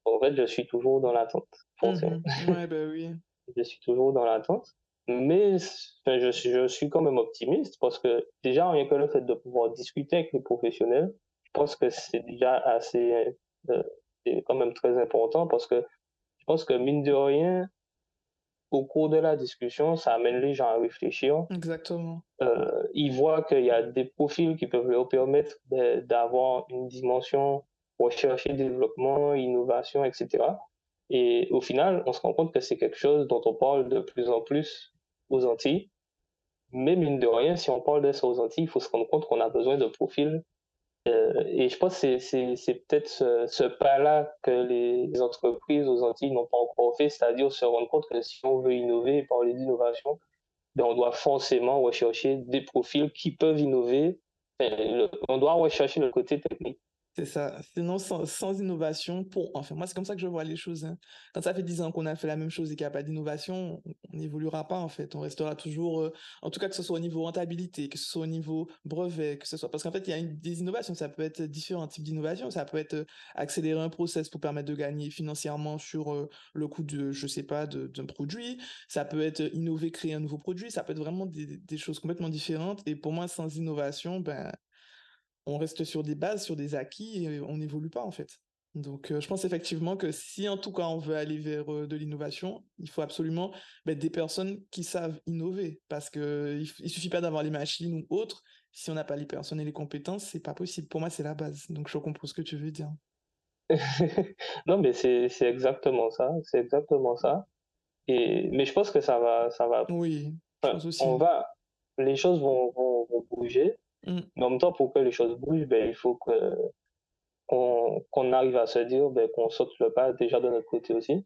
En fait, je suis toujours dans l'attente, forcément. Mhm. Ouais, oui. Je suis toujours dans l'attente. Mais je, suis, je suis quand même optimiste parce que déjà, rien que le fait de pouvoir discuter avec les professionnels, pense que c'est déjà assez, euh, c'est quand même très important parce que je pense que mine de rien, au cours de la discussion, ça amène les gens à réfléchir. Exactement. Euh, ils voient qu'il y a des profils qui peuvent leur permettre d'avoir une dimension recherche et développement, innovation, etc. Et au final, on se rend compte que c'est quelque chose dont on parle de plus en plus aux Antilles. Mais mine de rien, si on parle de ça aux Antilles, il faut se rendre compte qu'on a besoin de profils. Euh, et je pense que c'est, peut-être ce, pas-là que les entreprises aux Antilles n'ont pas encore fait, c'est-à-dire se rendre compte que si on veut innover et parler d'innovation, ben on doit forcément rechercher des profils qui peuvent innover. On doit rechercher le côté technique. C'est ça. Sinon, sans, sans innovation, pour... enfin, moi, c'est comme ça que je vois les choses. hein. Quand ça fait 10 ans qu'on a fait la même chose et qu'il n'y a pas d'innovation, on n'évoluera pas, en fait. On restera toujours, euh, en tout cas, que ce soit au niveau rentabilité, que ce soit au niveau brevet, que ce soit... Parce qu'en fait, il y a des innovations. Ça peut être différents types d'innovations. Ça peut être euh, accélérer un process pour permettre de gagner financièrement sur euh, le coût de, je sais pas, d'un produit. Ça peut être innover, créer un nouveau produit. Ça peut être vraiment des, des choses complètement différentes. Et pour moi, sans innovation, ben, on reste sur des bases, sur des acquis et on n'évolue pas en fait. Donc euh, je pense effectivement que si en tout cas on veut aller vers euh, de l'innovation, il faut absolument ben, des personnes qui savent innover parce que il, suffit pas d'avoir les machines ou autres. Si on n'a pas les personnes et les compétences, c'est pas possible. Pour moi, c'est la base. Donc je comprends ce que tu veux dire. non, mais c'est, exactement ça. C'est exactement ça. Et, mais je pense que ça va, ça va, Oui, je on va, les choses vont, vont, vont bouger. Mm, Mais en même temps, pour que les choses bougent, ben, il faut que, qu'on, qu'on arrive à se dire, ben, qu'on saute le pas déjà de notre côté aussi.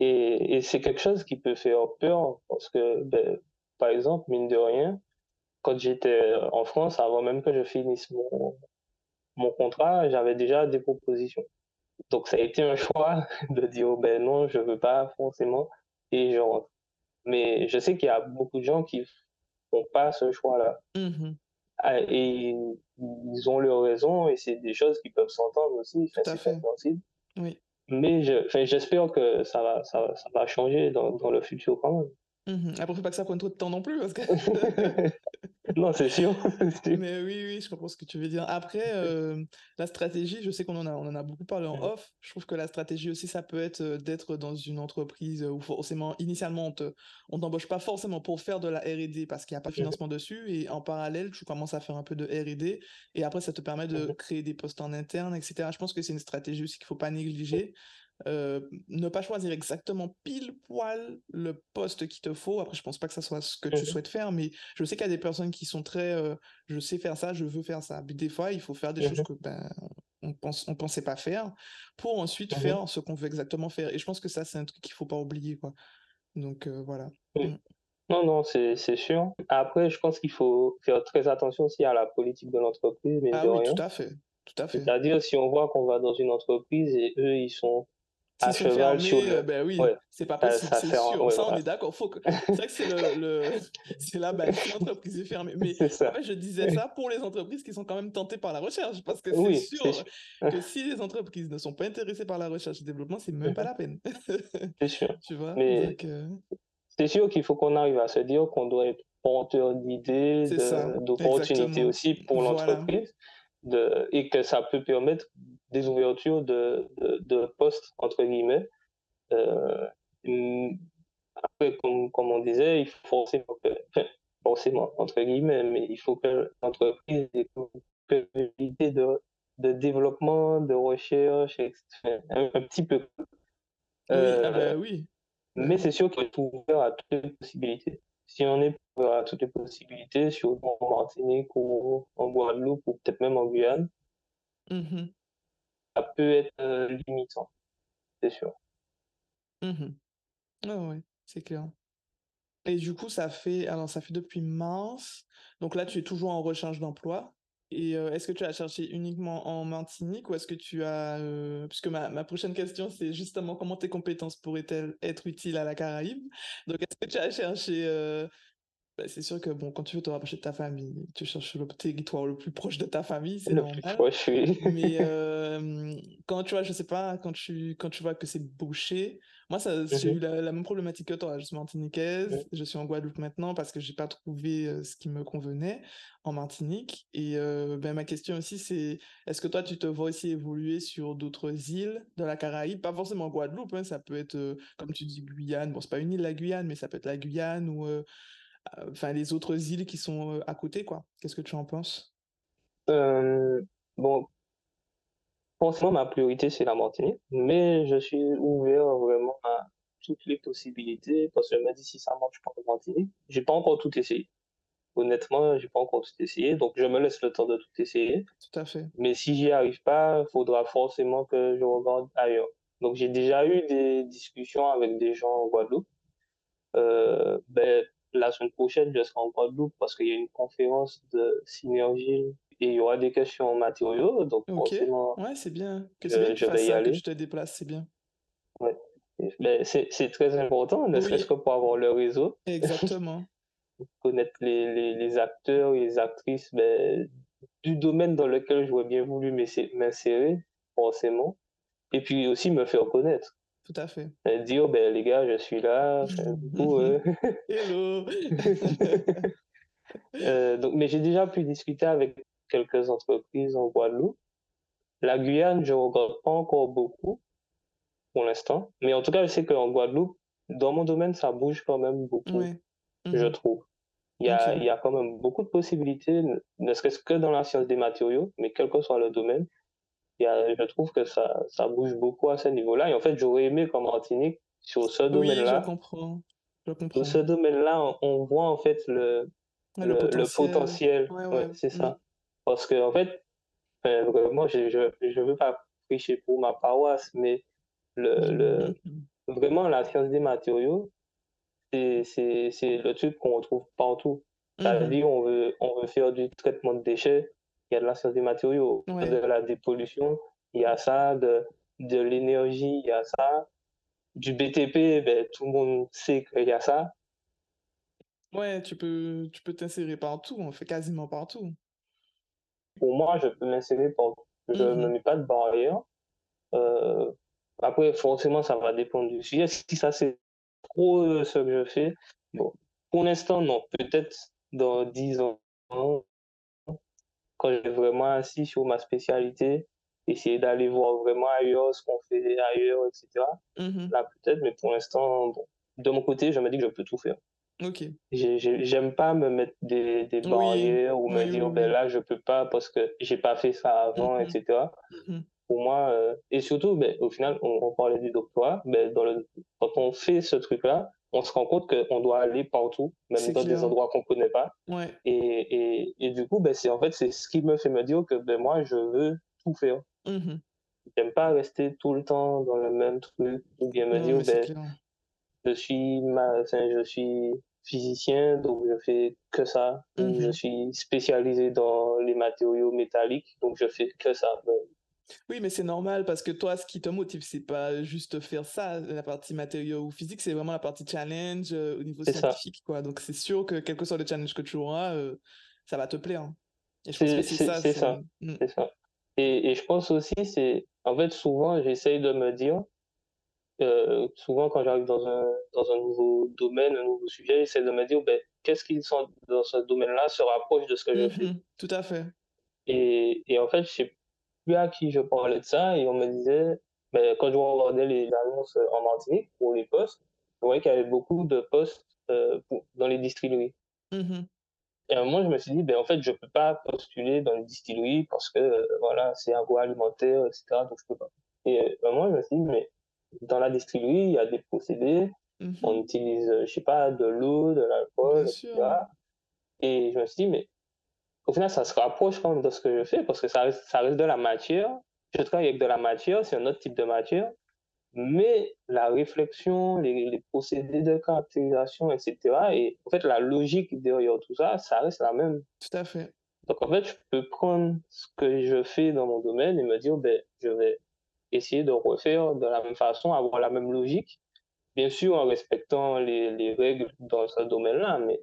Et, et c'est quelque chose qui peut faire peur parce que, ben, par exemple, mine de rien, quand j'étais en France, avant même que je finisse mon, mon contrat, j'avais déjà des propositions. Donc ça a été un choix de dire, oh, ben non, je veux pas forcément, et je rentre. Mais je sais qu'il y a beaucoup de gens qui font pas ce choix-là. Mmh ah, et ils ont leur raison et c'est des choses qui peuvent s'entendre aussi, à fait. Oui. Mais j'espère que ça va, ça, va, ça va changer dans, dans le futur quand même. Mmh Après, faut pas que ça prenne trop de temps non plus parce que Non, c'est sûr. Mais oui, oui, je comprends ce que tu veux dire. Après, euh, la stratégie, je sais qu'on en a on en a beaucoup parlé en off. Je trouve que la stratégie aussi, ça peut être, euh, d'être dans une entreprise, où forcément initialement on te on t'embauche pas forcément pour faire de la R&D parce qu'il y a pas de financement dessus et en parallèle, tu commences à faire un peu de R&D et après ça te permet de créer des postes en interne et cetera. Je pense que c'est une stratégie aussi qu'il faut pas négliger. Euh, ne pas choisir exactement pile poil le poste qu'il te faut. Après, je pense pas que ça soit ce que tu Mmh souhaites faire, mais je sais qu'il y a des personnes qui sont très, euh, je sais faire ça, je veux faire ça. Mais des fois, il faut faire des choses que ben on pense, on pensait pas faire, pour ensuite Mmh faire ce qu'on veut exactement faire. Et je pense que ça, c'est un truc qu'il faut pas oublier, quoi. Donc euh, voilà. Mmh. Non, non, c'est sûr. Après, je pense qu'il faut faire très attention aussi à la politique de l'entreprise, Ah de oui, rien. tout à fait, tout à fait. C'est-à-dire, si on voit qu'on va dans une entreprise et eux, ils sont à cheval sur le... euh, ben oui, Ouais, c'est pas possible, c'est sûr. ouais, Ça, on voilà. est d'accord. Faut que... C'est vrai que c'est le, le... c'est la base. L'entreprise est fermée. Mais ça. je disais ça pour les entreprises qui sont quand même tentées par la recherche, parce que c'est Oui, sûr que si les entreprises ne sont pas intéressées par la recherche et développement, c'est même pas la peine. C'est sûr. Tu vois? Mais euh, c'est sûr qu'il faut qu'on arrive à se dire qu'on doit être porteur d'idées, d'opportunités aussi pour Voilà. l'entreprise, de, et que ça peut permettre des ouvertures de, de, de postes, entre guillemets. Euh, après, comme, comme on disait, il faut forcément, que, enfin, forcément, entre guillemets, mais il faut que l'entreprise ait une possibilité de, de développement, de recherche, etc. Enfin, un, un petit peu. Oui, ah Euh, ben oui. mais c'est sûr qu'il faut ouvert à toutes les possibilités. Si on est ouvert à toutes les possibilités, sur en Martinique ou en Guadeloupe ou peut-être même en Guyane, Mhm, ça peut être euh, limitant, c'est sûr. ouais, c'est clair. Et du coup, ça fait, alors ça fait depuis mars. Donc là, tu es toujours en recherche d'emploi. Et euh, est-ce que tu as cherché uniquement en Martinique ou est-ce que tu as, euh, puisque ma, ma prochaine question, c'est justement comment tes compétences pourraient-elles être utiles à la Caraïbe? Donc, est-ce que tu as cherché, bah, c'est sûr que bon, quand tu veux te rapprocher de ta famille, tu cherches le territoire le plus proche de ta famille, c'est Le plus normal. proche, oui. Mais euh, quand tu vois, je sais pas, quand tu, quand tu vois que c'est bouché, moi, ça, j'ai eu Mhm, la, la même problématique que toi. Je suis martiniquaise, mhm, je suis en Guadeloupe maintenant parce que j'ai pas trouvé euh, ce qui me convenait en Martinique. Et euh, ben, ma question aussi, c'est est-ce que toi, tu te vois aussi évoluer sur d'autres îles de la Caraïbe? Pas forcément Guadeloupe, hein, ça peut être, comme tu dis, Guyane. Bon, c'est pas une île, la Guyane, mais ça peut être la Guyane ou enfin les autres îles qui sont euh, à côté, quoi. Qu'est-ce que tu en penses? Euh, bon, forcément, ma priorité, c'est la Martinique, mais je suis ouvert vraiment à toutes les possibilités parce que je me dis si ça marche pas en Martinique, j'ai pas encore tout essayé. Honnêtement, j'ai pas encore tout essayé, donc je me laisse le temps de tout essayer. Tout à fait. Mais si j'y arrive pas, faudra forcément que je regarde ailleurs. Donc j'ai déjà eu des discussions avec des gens en Guadeloupe. Euh, ben, la semaine prochaine, je serai en Guadeloupe parce qu'il y a une conférence de synergie et il y aura des questions en matériaux. Donc Ok, forcément, ouais, c'est bien. Que je, bien que tu je vais y ça, que aller. tu te déplaces, c'est bien. Ouais. C'est, très important, ne serait-ce que pour avoir le réseau, exactement. connaître les, les, les acteurs et les actrices ben, du domaine dans lequel j'aurais bien voulu m'insérer, forcément. Et puis aussi me faire connaître. Tout à fait. Euh, dire, ben, les gars, je suis là. Coup, euh, Hello. euh, donc, mais j'ai déjà pu discuter avec quelques entreprises en Guadeloupe. La Guyane, je regarde pas encore beaucoup pour l'instant. Mais en tout cas, je sais qu'en Guadeloupe, dans mon domaine, ça bouge quand même beaucoup, je Mhm. trouve. Il y a, il y a quand même beaucoup de possibilités, ne ne serait-ce que dans la science des matériaux, mais quel que soit le domaine, a, je trouve que ça, ça bouge beaucoup à ce niveau-là. Et en fait, j'aurais aimé qu'en Martinique, sur ce Oui, je domaine-là, comprends. Je sur comprends. ce domaine-là, on, on voit en fait le, Ouais, le le, le potentiel. potentiel. Ouais, Ouais, ouais. c'est Mm. ça. Parce que, en fait, enfin, vraiment, je, je, je veux pas prêcher pour ma paroisse, mais le, le, Mhm. vraiment, la science des matériaux, c'est, le truc qu'on retrouve partout. Mhm. C'est-à-dire, on veut, on veut faire du traitement de déchets, il y a de la science des matériaux, Ouais. de la dépollution, il y a ça, de, de l'énergie, il y a ça. Du BTP, ben, tout le monde sait qu'il y a ça. Ouais, tu peux, tu peux t'insérer partout, on fait quasiment partout. Pour moi, je peux m'insérer partout. Je ne me Mhm. mets pas de barrière. Euh, après, forcément, ça va dépendre du sujet. Si ça, c'est trop euh, ce que je fais, bon, pour l'instant, non. Peut-être dans 10 ans, quand j'ai vraiment assis sur ma spécialité, essayer d'aller voir vraiment ailleurs ce qu'on fait ailleurs, etc. Mhm. Là, peut-être, mais pour l'instant, bon, de mon côté, je me dis que je peux tout faire. Ok. J'aime pas me mettre des, des Oui, barrières ou me oui, oui, dire, ben là, je peux pas parce que j'ai pas fait ça avant, etc. Mhm. Pour moi, euh, et surtout, ben, au final, on, on parlait du doctorat, ben, dans le, quand on fait ce truc-là, on se rend compte qu'on doit aller partout, même dans des endroits qu'on connaît pas. Ouais. Et, et, et du coup, ben, c'est en fait, c'est ce qui me fait me dire que ben, moi, je veux tout faire. Mhm. J'aime pas rester tout le temps dans le même truc, ou bien me Non, dire, ben, je suis, ma, enfin, je suis physicien, donc je fais que ça. Je Mhm. suis spécialisé dans les matériaux métalliques, donc je fais que ça. Ben, Oui, mais c'est normal parce que toi, ce qui te motive, c'est pas juste faire ça, la partie matériaux ou physique, c'est vraiment la partie challenge euh, au niveau ça. scientifique, quoi. Donc c'est sûr que quel que soit le challenge que tu auras, euh, ça va te plaire. Et je pense que C'est ça, c'est c'est... ça. Mm. C'est ça. Et, et je pense aussi, c'est, en fait, souvent, j'essaye de me dire, euh, souvent quand j'arrive dans un, dans un nouveau domaine, un nouveau sujet, j'essaie de me dire, ben, qu'est-ce qui sont dans ce domaine-là se rapproche de ce que je fais. Mhm. Tout à fait. Et, et en fait, je sais plus à qui je parlais de ça, et on me disait, ben, quand je regardais les annonces en Martinique pour les postes, je voyais qu'il y avait beaucoup de postes euh, pour- dans les distilleries. Mhm. Et à un moment, je me suis dit, ben, en fait, je peux pas postuler dans les distilleries parce que, euh, voilà, c'est agroalimentaire, etc., donc je peux pas. Et euh, à un moment, je me suis dit, mais dans la distillerie, il y a des procédés, on Mhm. utilise, euh, je sais pas, de l'eau, de l'alcool, sûr. etc. Et je me suis dit, mais au final, ça se rapproche quand même de ce que je fais parce que ça reste, ça reste de la matière. Je travaille avec de la matière, c'est un autre type de matière. Mais la réflexion, les, les procédés de caractérisation, etc. Et en fait, la logique derrière tout ça, ça reste la même. Tout à fait. Donc en fait, je peux prendre ce que je fais dans mon domaine et me dire, ben, je vais essayer de refaire de la même façon, avoir la même logique, bien sûr en respectant les, les règles dans ce domaine-là, mais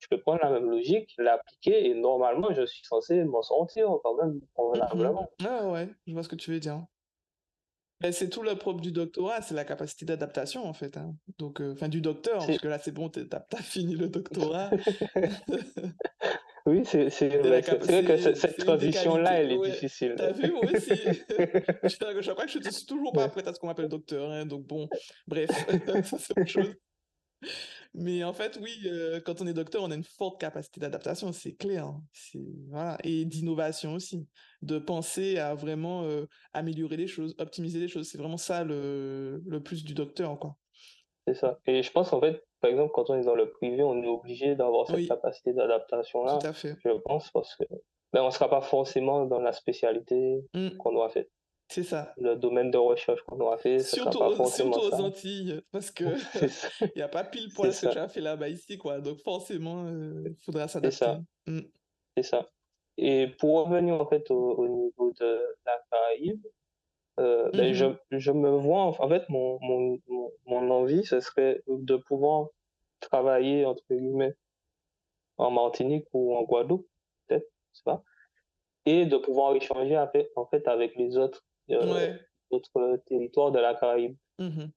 je peux prendre la même logique, l'appliquer et normalement, je suis censé m'en sortir quand même convenablement. Ah ouais, je vois ce que tu veux dire. C'est tout le propre du doctorat, c'est la capacité d'adaptation en fait. hein. Donc, euh, enfin du docteur, parce que là c'est bon, t'as t'as fini le doctorat. oui, c'est vrai, vrai que cette transition-là, elle est Ouais. difficile. T'as vu, moi aussi. je je crois que je suis toujours pas prête à ce qu'on m'appelle docteur. hein, donc bon, bref, ça c'est autre chose. Mais en fait, oui, euh, quand on est docteur, on a une forte capacité d'adaptation, c'est clair. hein. C'est, voilà. Et d'innovation aussi, de penser à vraiment euh, améliorer les choses, optimiser les choses. C'est vraiment ça le, le plus du docteur, quoi. C'est ça. Et je pense en fait, par exemple, quand on est dans le privé, on est obligé d'avoir cette Oui, capacité d'adaptation-là, tout à fait. je pense, parce que ben, on ne sera pas forcément dans la spécialité Mm, qu'on aura fait. C'est ça. Le domaine de recherche qu'on aura fait, Surtout, aux- surtout. Antilles, parce que il n'y a pas pile poil ce que tu as fait là-bas ici, quoi. Donc forcément, il faudra C'est s'adapter. ça. Mm, C'est ça. Et pour revenir en fait au, au niveau de la Caraïbe, euh, ben, je, mhm, je me vois, en fait, mon, mon, mon, mon envie, ce serait de pouvoir travailler, entre guillemets, en Martinique ou en Guadeloupe, peut-être, je sais pas, et de pouvoir échanger avec, en fait avec les autres, euh, Ouais. autres territoires de la Caraïbe. mhm.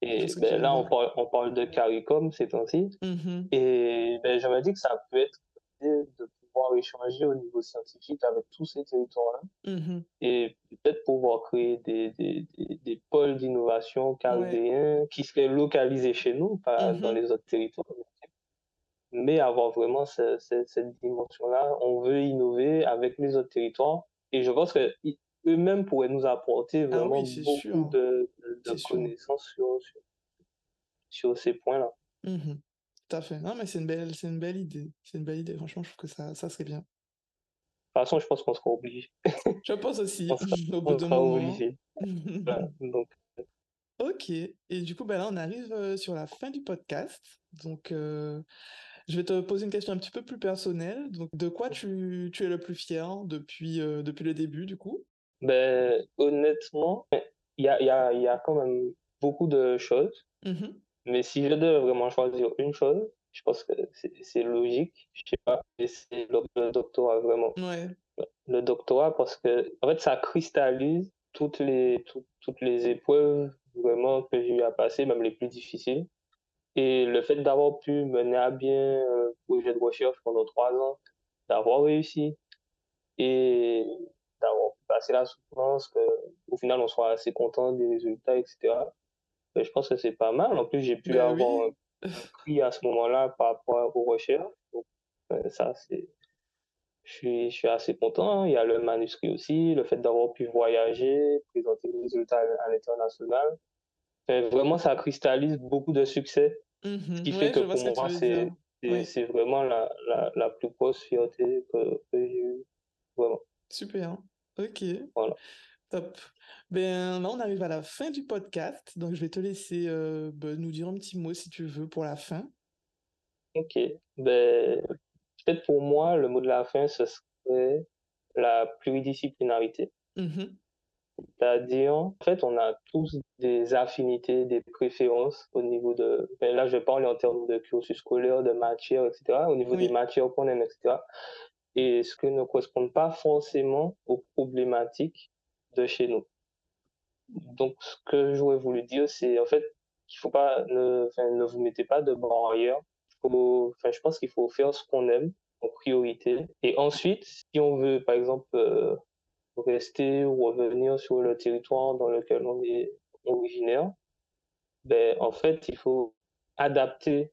Vois Et que ben, là, on parle, on parle de CARICOM ces temps-ci, Mhm, et ben, je me dis que ça peut être de pouvoir échanger au niveau scientifique avec tous ces territoires-là, mhm. et peut-être pouvoir créer des, des, des, des pôles d'innovation Ouais. caribéens qui seraient localisés chez nous, pas dans les autres territoires mais avoir vraiment ce- ce- cette dimension-là. On veut innover avec les autres territoires et je pense qu'eux-mêmes pourraient nous apporter Ah vraiment oui, c'est beaucoup sûr. de, de- de connaissances sur, sur, sur ces points-là. De Mhm. Tout à fait. Non, mais c'est une belle, c'est une belle idée. C'est une belle idée. Franchement, je trouve que ça, ça serait bien. toute façon, je pense qu'on sera obligé. Je pense aussi, On sera, au bout on sera obligé. Voilà. Donc, Ok. Et du coup, ben là, on arrive euh, sur la fin du podcast. Donc, euh, je vais te poser une question un petit peu plus personnelle. Donc, de quoi tu, tu es le plus fier depuis, euh, depuis le début, du coup? Ben, honnêtement, il y a, y, a, y a quand même beaucoup de choses, Mhm. mais si je devais vraiment choisir une chose, Je pense que c'est logique. Je sais pas, c'est le, doctorat vraiment. Ouais. Le doctorat parce que en fait ça cristallise toutes les toutes les épreuves vraiment que j'ai eu à passer, même les plus difficiles. Et le fait d'avoir pu mener à bien un projet de recherche pendant trois ans, d'avoir réussi et d'avoir passé la souffrance, qu'au final on soit assez content des résultats, etc. Ben, je pense que c'est pas mal. En plus, j'ai pu ben avoir un prix à ce moment-là par rapport aux recherches. Donc, ben, ça, c'est. Je suis, je suis assez content. Il y a le manuscrit aussi, le fait d'avoir pu voyager, présenter les résultats à l'international. vraiment, ça cristallise beaucoup de succès. Ce mmh qui fait que pour moi, c'est c'est vraiment la, la, la, plus grosse fierté que, que j'ai eue. Vraiment. Super. Ok. Voilà. Top. Ben, là, on arrive à la fin du podcast. Donc, je vais te laisser euh, ben, nous dire un petit mot si tu veux pour la fin. Ok. Ben, peut-être pour moi, le mot de la fin, ce serait la pluridisciplinarité. Mmh C'est-à-dire, en fait, on a tous des affinités, des préférences au niveau de. Ben là, je parle en termes de cursus scolaire, de matière, etc. Au niveau des matières qu'on aime, etc. Et ce qui ne correspond pas forcément aux problématiques de chez nous. Donc, ce que j'aurais voulu dire, c'est en fait qu'il faut pas, ne, vous mettez pas de barrière. Faut, enfin, je pense qu'il faut faire ce qu'on aime en priorité. Et ensuite, si on veut, par exemple, euh, rester ou revenir sur le territoire dans lequel on est originaire, ben, en fait, il faut adapter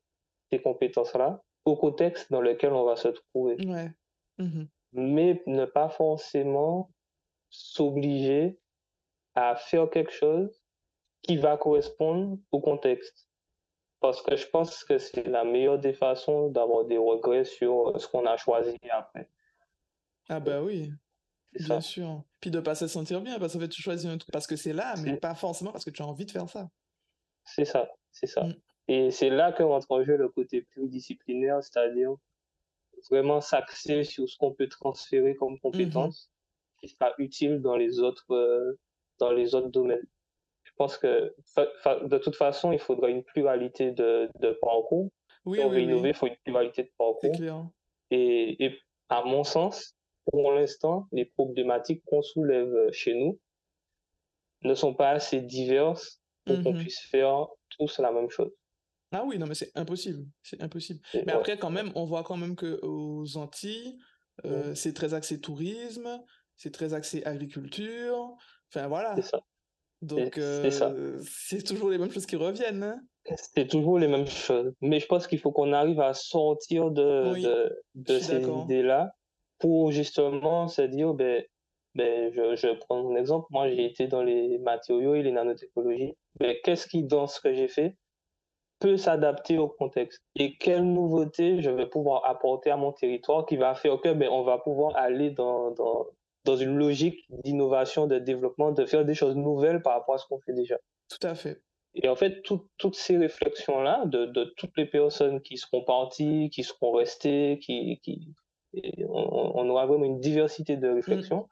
ces compétences-là au contexte dans lequel on va se trouver. Mmh Mais ne pas forcément s'obliger à faire quelque chose qui va correspondre au contexte. Parce que je pense que c'est la meilleure des façons d'avoir des regrets sur ce qu'on a choisi après. Ah bah oui, bien sûr. Puis de pas se sentir bien, parce qu'en fait tu choisis un truc parce que c'est là, mais pas forcément parce que tu as envie de faire ça. C'est ça, c'est ça. Mmh. Et c'est là que rentre en jeu le côté plus disciplinaire, c'est-à-dire vraiment s'axer sur ce qu'on peut transférer comme mmh compétence qui sera utile dans les autres, euh, dans les autres domaines. Je pense que de toute façon, il faudra une pluralité de, de parcours. Oui, si on veut innover, il faut une pluralité de parcours. Et, et à mon sens, pour l'instant, les problématiques qu'on soulève chez nous ne sont pas assez diverses pour qu'on mmh puisse faire tous la même chose. Ah oui, non, mais c'est impossible. C'est impossible. Mais après, quand même, on voit quand même qu'aux Antilles, euh, c'est très axé tourisme, c'est très axé agriculture. Enfin, voilà. C'est ça. Donc, euh, c'est toujours les mêmes choses qui reviennent. Hein. c'est toujours les mêmes choses. Mais je pense qu'il faut qu'on arrive à sortir de, de, de ces idées-là pour justement se dire, ben, ben, je, je prends mon exemple. Moi, j'ai été dans les matériaux et les nanotechnologies. Ben, Qu'est-ce qui, dans ce que j'ai fait, peut s'adapter au contexte et quelle nouveauté je vais pouvoir apporter à mon territoire qui va faire que ben, on va pouvoir aller dans, dans, dans une logique d'innovation, de développement, de faire des choses nouvelles par rapport à ce qu'on fait déjà. Tout à fait. Et en fait, toutes ces réflexions-là, de, de, toutes les personnes qui seront parties, qui seront restées, qui, qui on, aura vraiment une diversité de réflexions. Mm.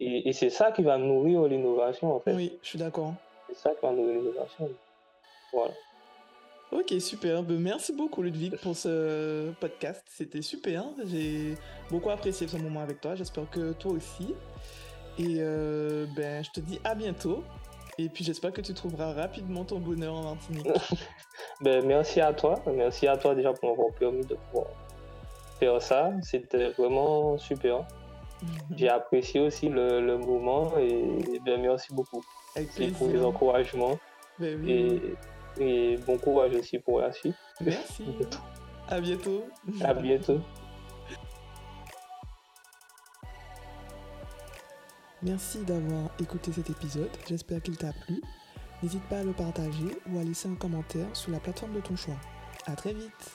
Et, et c'est ça qui va nourrir l'innovation, en fait. Oui, je suis d'accord. C'est ça qui va nourrir l'innovation. Voilà. Ok, super. Ben, merci beaucoup, Ludwig, pour ce podcast. C'était super. J'ai beaucoup apprécié ce moment avec toi. J'espère que toi aussi. Et euh, ben, je te dis à bientôt. Et puis, j'espère que tu trouveras rapidement ton bonheur en Martinique. ben, merci à toi. Merci à toi déjà pour m'avoir permis de pouvoir faire ça. C'était vraiment super. J'ai apprécié aussi le, moment et ben, merci beaucoup. pour les encouragements. Ben, oui. Et bon courage aussi pour la suite. Merci. à bientôt. À bientôt. Merci d'avoir écouté cet épisode. J'espère qu'il t'a plu. N'hésite pas à le partager ou à laisser un commentaire sur la plateforme de ton choix. À très vite.